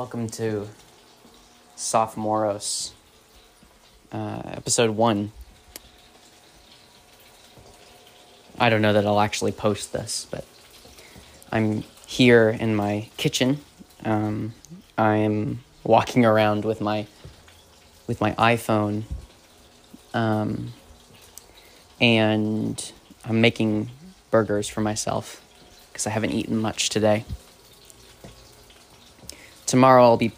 Welcome to Sophomoros, uh, episode one. I don't know that I'll actually post this, but I'm here in my kitchen. Um, I'm walking around with my with my iPhone, um, and I'm making burgers for myself because I haven't eaten much today. Tomorrow I'll be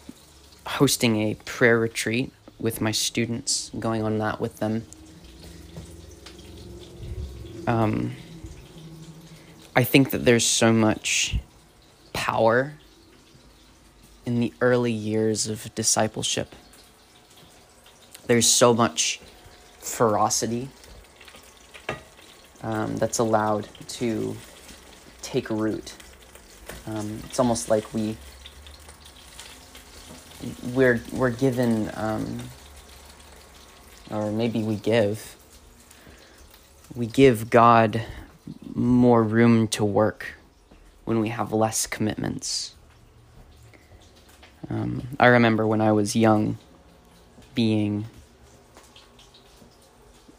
hosting a prayer retreat with my students, going on that with them. Um, I think that there's so much power in the early years of discipleship. There's so much ferocity um, that's allowed to take root. Um, it's almost like we we're we're given um, or maybe we give we give God more room to work when we have less commitments. Um, I remember when I was young being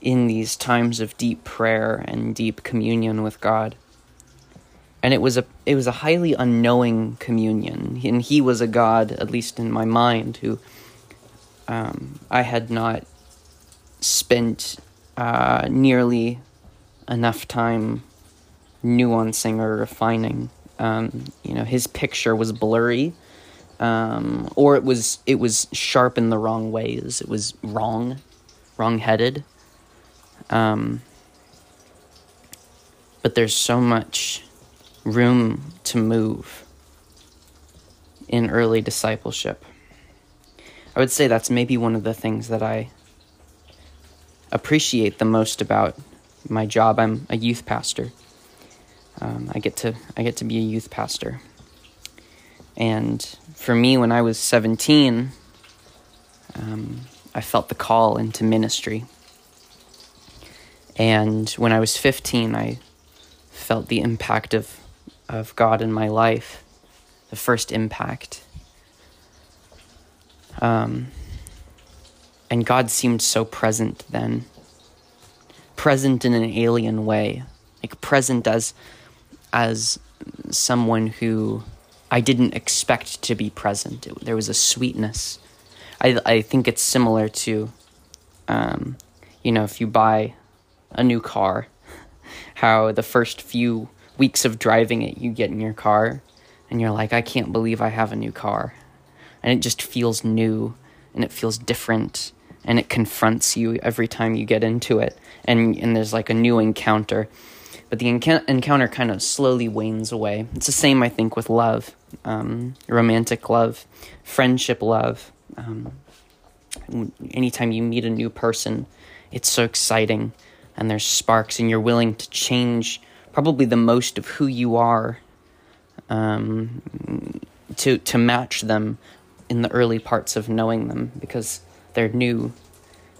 in these times of deep prayer and deep communion with God and it was a it was a highly unknowing communion. And he was a god at least in my mind who um, i had not spent uh, nearly enough time nuancing or refining. Um, you know his picture was blurry um, or it was it was sharp in the wrong ways. It was wrong wrong headed um, but there's so much room to move in early discipleship. I would say that's maybe one of the things that I appreciate the most about my job. I'm a youth pastor. Um, I get to I get to be a youth pastor, and for me, when I was 17, um, I felt the call into ministry. And when I was 15, I felt the impact of of God in my life, the first impact. Um, and God seemed so present then, present in an alien way, like present as as someone who I didn't expect to be present. It, there was a sweetness. I I think it's similar to, um, you know, if you buy a new car, how the first few weeks of driving it, you get in your car and you're like, I can't believe I have a new car. And it just feels new and it feels different and it confronts you every time you get into it. And, and there's like a new encounter. But the enc- encounter kind of slowly wanes away. It's the same, I think, with love um, romantic love, friendship love. Um, anytime you meet a new person, it's so exciting and there's sparks, and you're willing to change probably the most of who you are um, to to match them in the early parts of knowing them because they're new,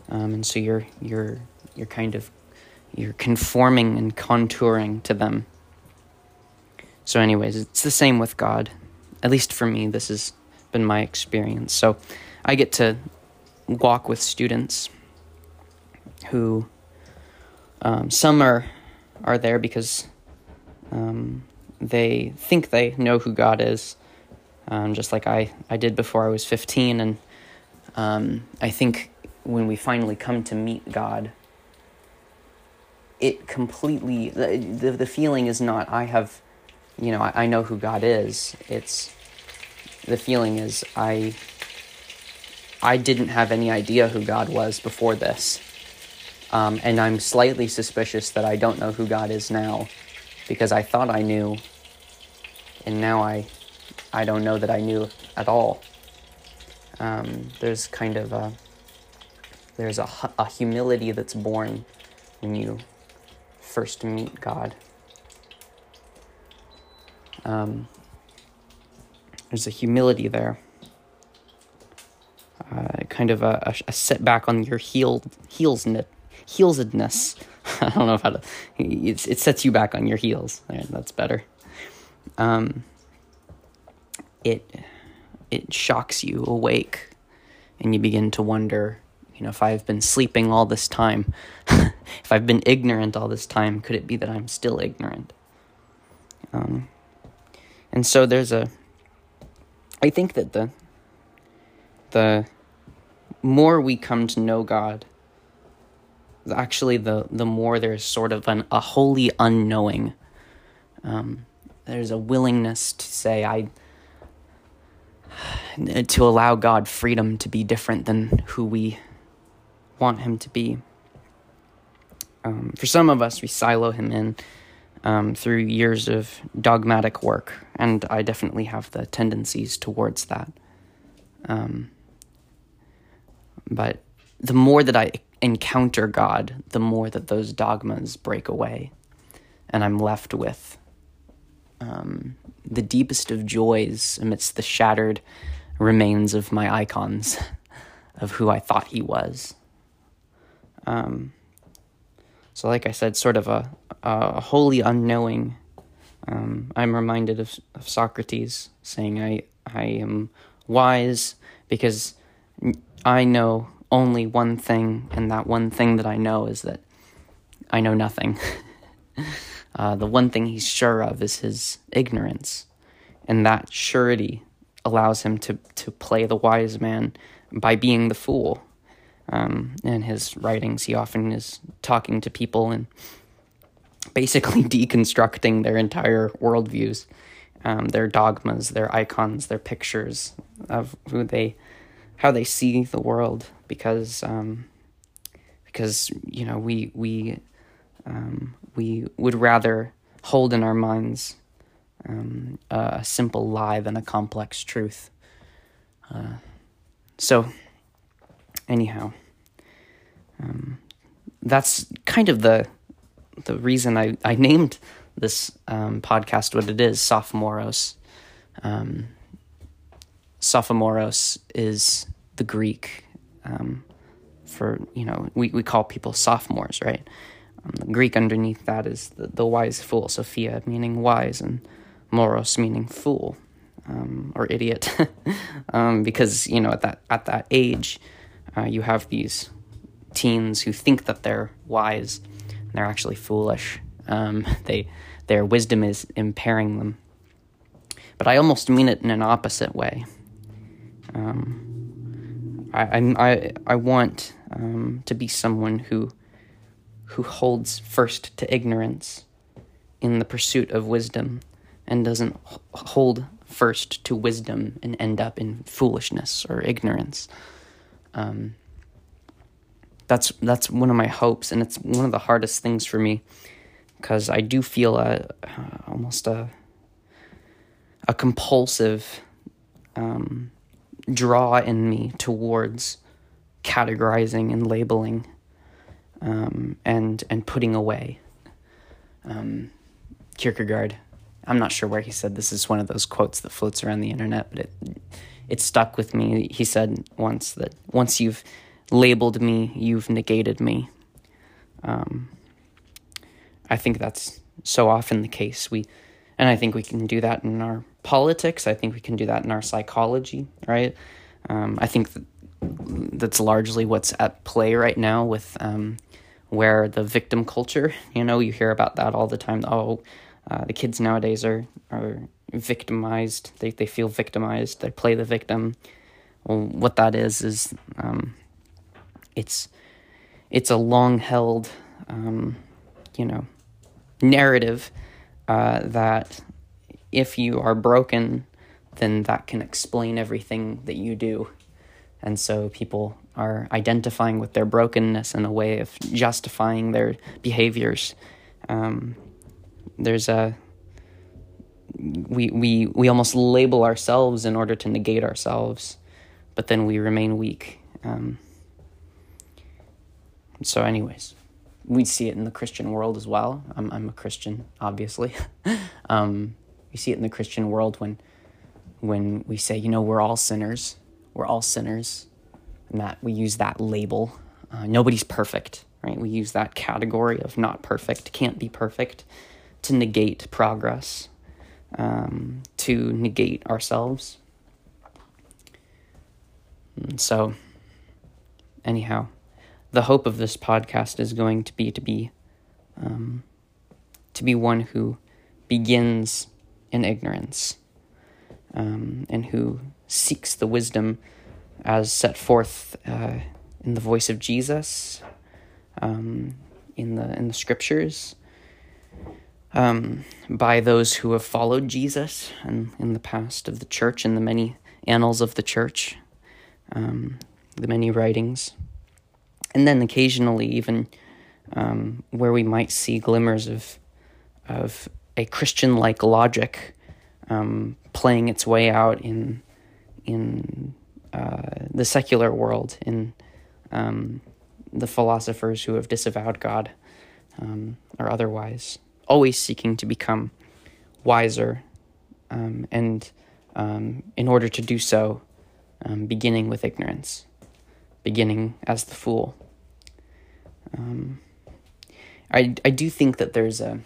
um, and so you're you're you're kind of you're conforming and contouring to them. So, anyways, it's the same with God. At least for me, this has been my experience. So, I get to walk with students who um, some are are there because um, they think they know who God is, um, just like I, I did before I was 15. And um, I think when we finally come to meet God, it completely, the, the, the feeling is not, I have, you know, I, I know who God is. It's, the feeling is, I, I didn't have any idea who God was before this. Um, and I'm slightly suspicious that I don't know who God is now because I thought I knew, and now I, I don't know that I knew at all. Um, there's kind of a, there's a, a humility that's born when you first meet God. Um, there's a humility there. Uh, kind of a, a, setback on your heel, heels, heelsedness. I don't know how to. It, it sets you back on your heels. That's better. Um, it it shocks you awake and you begin to wonder you know if i've been sleeping all this time if i've been ignorant all this time could it be that i'm still ignorant um, and so there's a i think that the the more we come to know god actually the the more there's sort of an a holy unknowing um, there's a willingness to say i to allow God freedom to be different than who we want Him to be. Um, for some of us, we silo Him in um, through years of dogmatic work, and I definitely have the tendencies towards that. Um, but the more that I encounter God, the more that those dogmas break away, and I'm left with um, the deepest of joys amidst the shattered remains of my icons, of who I thought he was. Um, so, like I said, sort of a, a wholly unknowing. Um, I'm reminded of, of Socrates saying, I, I am wise because I know only one thing, and that one thing that I know is that I know nothing. Uh, the one thing he's sure of is his ignorance. And that surety allows him to, to play the wise man by being the fool. Um, in his writings, he often is talking to people and basically deconstructing their entire worldviews, um, their dogmas, their icons, their pictures of who they, how they see the world. Because, um, because you know, we we um, we would rather hold in our minds um, a simple lie than a complex truth. Uh, so, anyhow, um, that's kind of the the reason I, I named this um, podcast what it is, Sophomoros. Um, Sophomoros is the Greek um, for, you know, we, we call people sophomores, right? Um, the Greek underneath that is the, the wise fool, Sophia meaning wise, and moros meaning fool um, or idiot, um, because you know at that at that age, uh, you have these teens who think that they're wise, and they're actually foolish. Um, they their wisdom is impairing them. But I almost mean it in an opposite way. Um, I, I I want um, to be someone who who holds first to ignorance in the pursuit of wisdom and doesn't hold first to wisdom and end up in foolishness or ignorance. Um, that's that's one of my hopes, and it's one of the hardest things for me because I do feel a uh, almost a a compulsive um, draw in me towards categorizing and labeling um, and and putting away. Um, Kierkegaard, I'm not sure where he said this is one of those quotes that floats around the internet, but it it stuck with me. He said once that once you've labeled me, you've negated me. Um, I think that's so often the case. We, and I think we can do that in our politics. I think we can do that in our psychology, right? Um, I think that that's largely what's at play right now with um, where the victim culture, you know, you hear about that all the time. Oh, uh, the kids nowadays are are victimized. They they feel victimized. They play the victim. Well, what that is is um, it's it's a long held, um, you know, narrative uh, that if you are broken, then that can explain everything that you do, and so people are identifying with their brokenness in a way of justifying their behaviors. Um, there's a we we we almost label ourselves in order to negate ourselves, but then we remain weak. Um, so, anyways, we see it in the Christian world as well. I'm I'm a Christian, obviously. um, we see it in the Christian world when when we say, you know, we're all sinners. We're all sinners and that we use that label. Uh, nobody's perfect, right? We use that category of not perfect, can't be perfect, to negate progress, um, to negate ourselves. Um, so, anyhow, the hope of this podcast is going to be to be um, to be one who begins in ignorance um, and who seeks the wisdom as set forth uh, in the voice of Jesus, um, in the in the scriptures, um, by those who have followed Jesus and in the past of the church and the many annals of the church, um, the many writings, and then occasionally even um, where we might see glimmers of of a Christian like logic um, playing its way out in in uh, the secular world in um, the philosophers who have disavowed God um, or otherwise, always seeking to become wiser, um, and um, in order to do so, um, beginning with ignorance, beginning as the fool. I I do think that there's a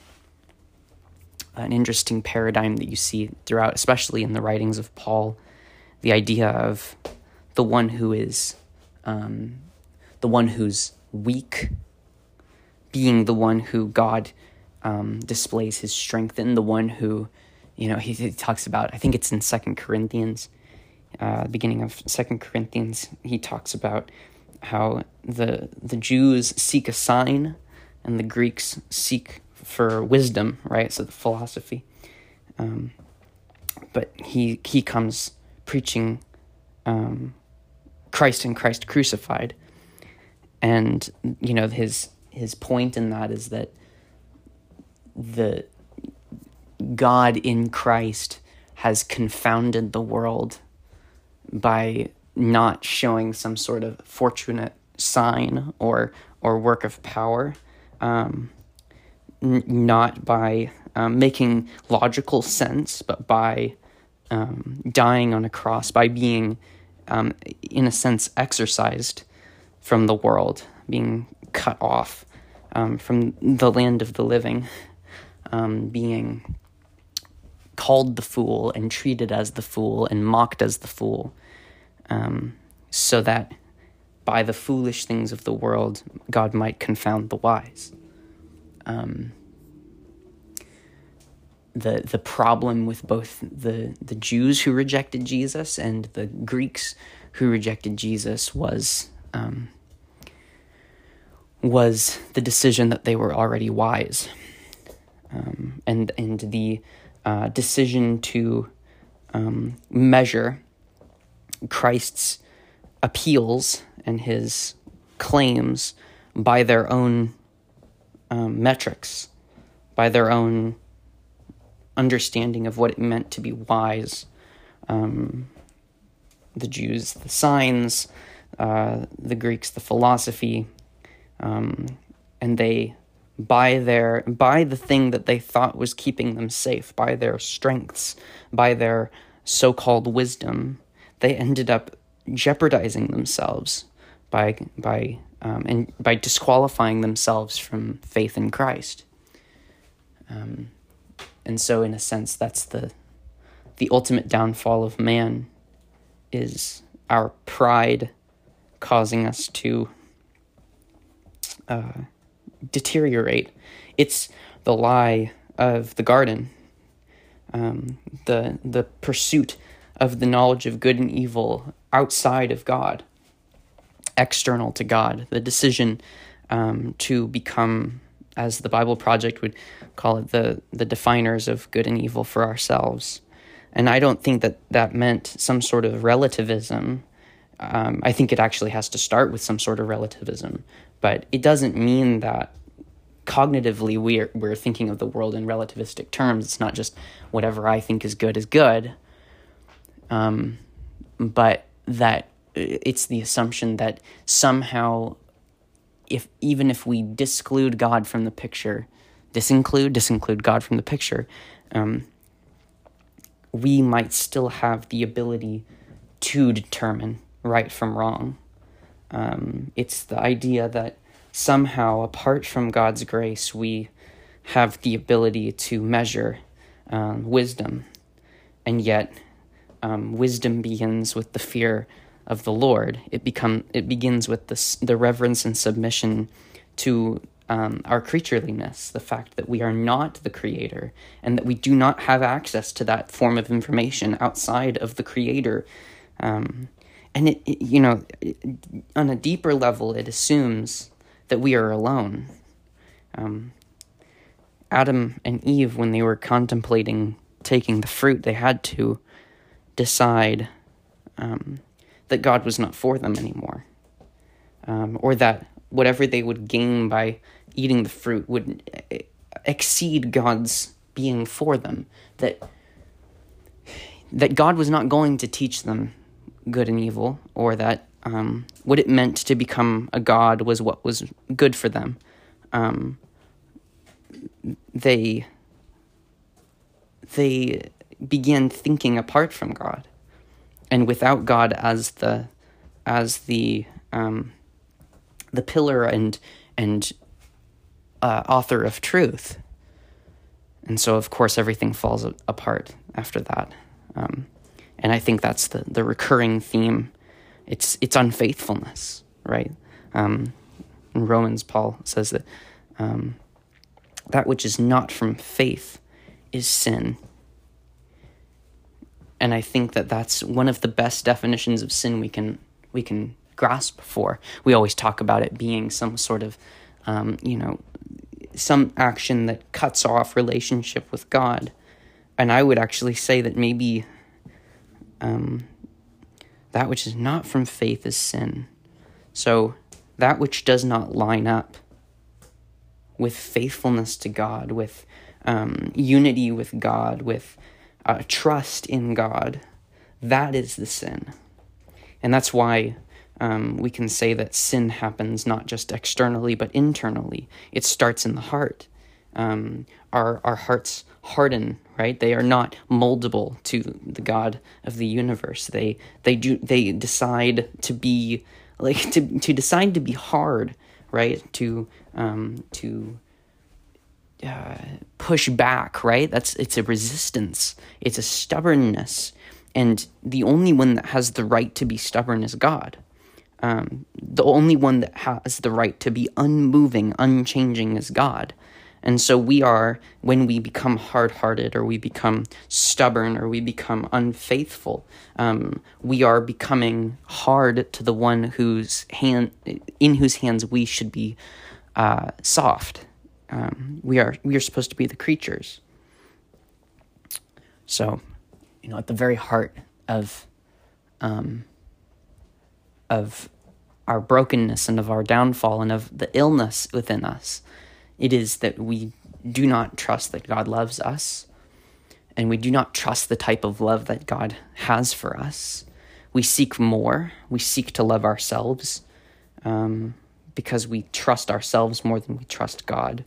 an interesting paradigm that you see throughout, especially in the writings of Paul, the idea of the one who is um, the one who's weak being the one who God um, displays his strength in, the one who, you know, he, he talks about, I think it's in Second Corinthians, uh, beginning of Second Corinthians, he talks about how the the Jews seek a sign and the Greeks seek for wisdom, right? So the philosophy. Um, but he he comes preaching um, Christ and Christ crucified, and you know his his point in that is that the God in Christ has confounded the world by not showing some sort of fortunate sign or or work of power, um, n- not by um, making logical sense, but by um, dying on a cross, by being, um, in a sense, exorcised from the world, being cut off um, from the land of the living, um, being called the fool and treated as the fool and mocked as the fool, um, so that by the foolish things of the world, God might confound the wise. Um, the the problem with both the the Jews who rejected Jesus and the Greeks who rejected Jesus was um, was the decision that they were already wise, um, and and the uh, decision to um, measure Christ's appeals and his claims by their own um, metrics, by their own understanding of what it meant to be wise. Um, the Jews, the signs, uh, the Greeks, the philosophy, um, and they, by their by the thing that they thought was keeping them safe, by their strengths, by their so-called wisdom, they ended up jeopardizing themselves by by um, and by disqualifying themselves from faith in Christ. Um, and so, in a sense, that's the the ultimate downfall of man is our pride causing us to uh, deteriorate. It's the lie of the garden, um, the the pursuit of the knowledge of good and evil outside of God, external to God, the decision um, to become, as the Bible Project would call it, the the definers of good and evil for ourselves. And I don't think that that meant some sort of relativism. Um, I think it actually has to start with some sort of relativism, but it doesn't mean that cognitively we're we're thinking of the world in relativistic terms. It's not just whatever I think is good is good. Um, but that it's the assumption that somehow, if even if we disclude God from the picture, disinclude disinclude God from the picture, um, we might still have the ability to determine right from wrong. Um, it's the idea that somehow, apart from God's grace, we have the ability to measure um, wisdom, and yet um, wisdom begins with the fear of the Lord, it become it begins with the the reverence and submission to um, our creatureliness, the fact that we are not the creator, and that we do not have access to that form of information outside of the creator. Um, and it, it, you know, it, on a deeper level, it assumes that we are alone. Um, Adam and Eve, when they were contemplating taking the fruit, they had to decide um, that God was not for them anymore, um, or that whatever they would gain by eating the fruit would exceed God's being for them. That that God was not going to teach them good and evil, or that um, what it meant to become a god was what was good for them. Um, they they began thinking apart from God and without God as the as the um, the pillar and and uh, author of truth. And so, of course, everything falls apart after that. Um, and I think that's the, the recurring theme. It's it's unfaithfulness, right? Um, in Romans, Paul says that um, that which is not from faith is sin and I think that that's one of the best definitions of sin we can we can grasp for. We always talk about it being some sort of, um, you know, some action that cuts off relationship with God, and I would actually say that maybe um, that which is not from faith is sin. So that which does not line up with faithfulness to God, with um, unity with God, with uh, trust in God, that is the sin. And that's why um, we can say that sin happens not just externally, but internally. It starts in the heart. Um, our, our hearts harden, right? They are not moldable to the God of the universe. They, they, do, they decide to be, like, to, to decide to be hard, right? To, um, to, uh, push back, right? That's it's a resistance, it's a stubbornness, and the only one that has the right to be stubborn is God. Um, the only one that has the right to be unmoving, unchanging is God. And so we are, when we become hard hearted or we become stubborn or we become unfaithful, um, we are becoming hard to the one whose hand, in whose hands we should be uh, soft um, we are we are supposed to be the creatures. So, you know, at the very heart of um, of our brokenness and of our downfall and of the illness within us, it is that we do not trust that God loves us, and we do not trust the type of love that God has for us. We seek more. We seek to love ourselves um, because we trust ourselves more than we trust God.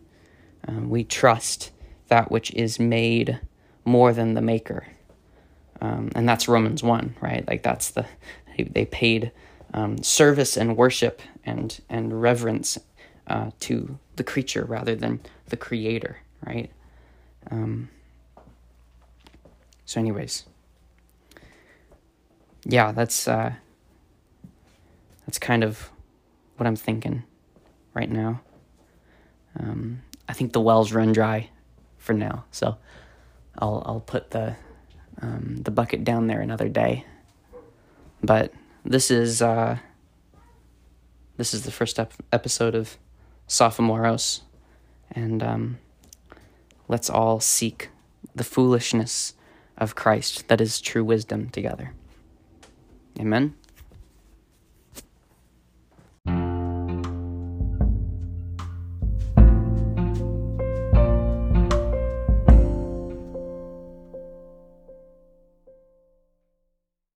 Um, we trust that which is made more than the maker. Um, and that's Romans 1, right? Like that's the, they paid um, service and worship and, and reverence uh, to the creature rather than the creator, right? Um, so, anyways, yeah, that's uh, that's kind of what I'm thinking right now. Um, I think the wells run dry for now. So I'll I'll put the um, the bucket down there another day. But this is uh, this is the first ep- episode of Sophomoros, and um, let's all seek the foolishness of Christ that is true wisdom together. Amen.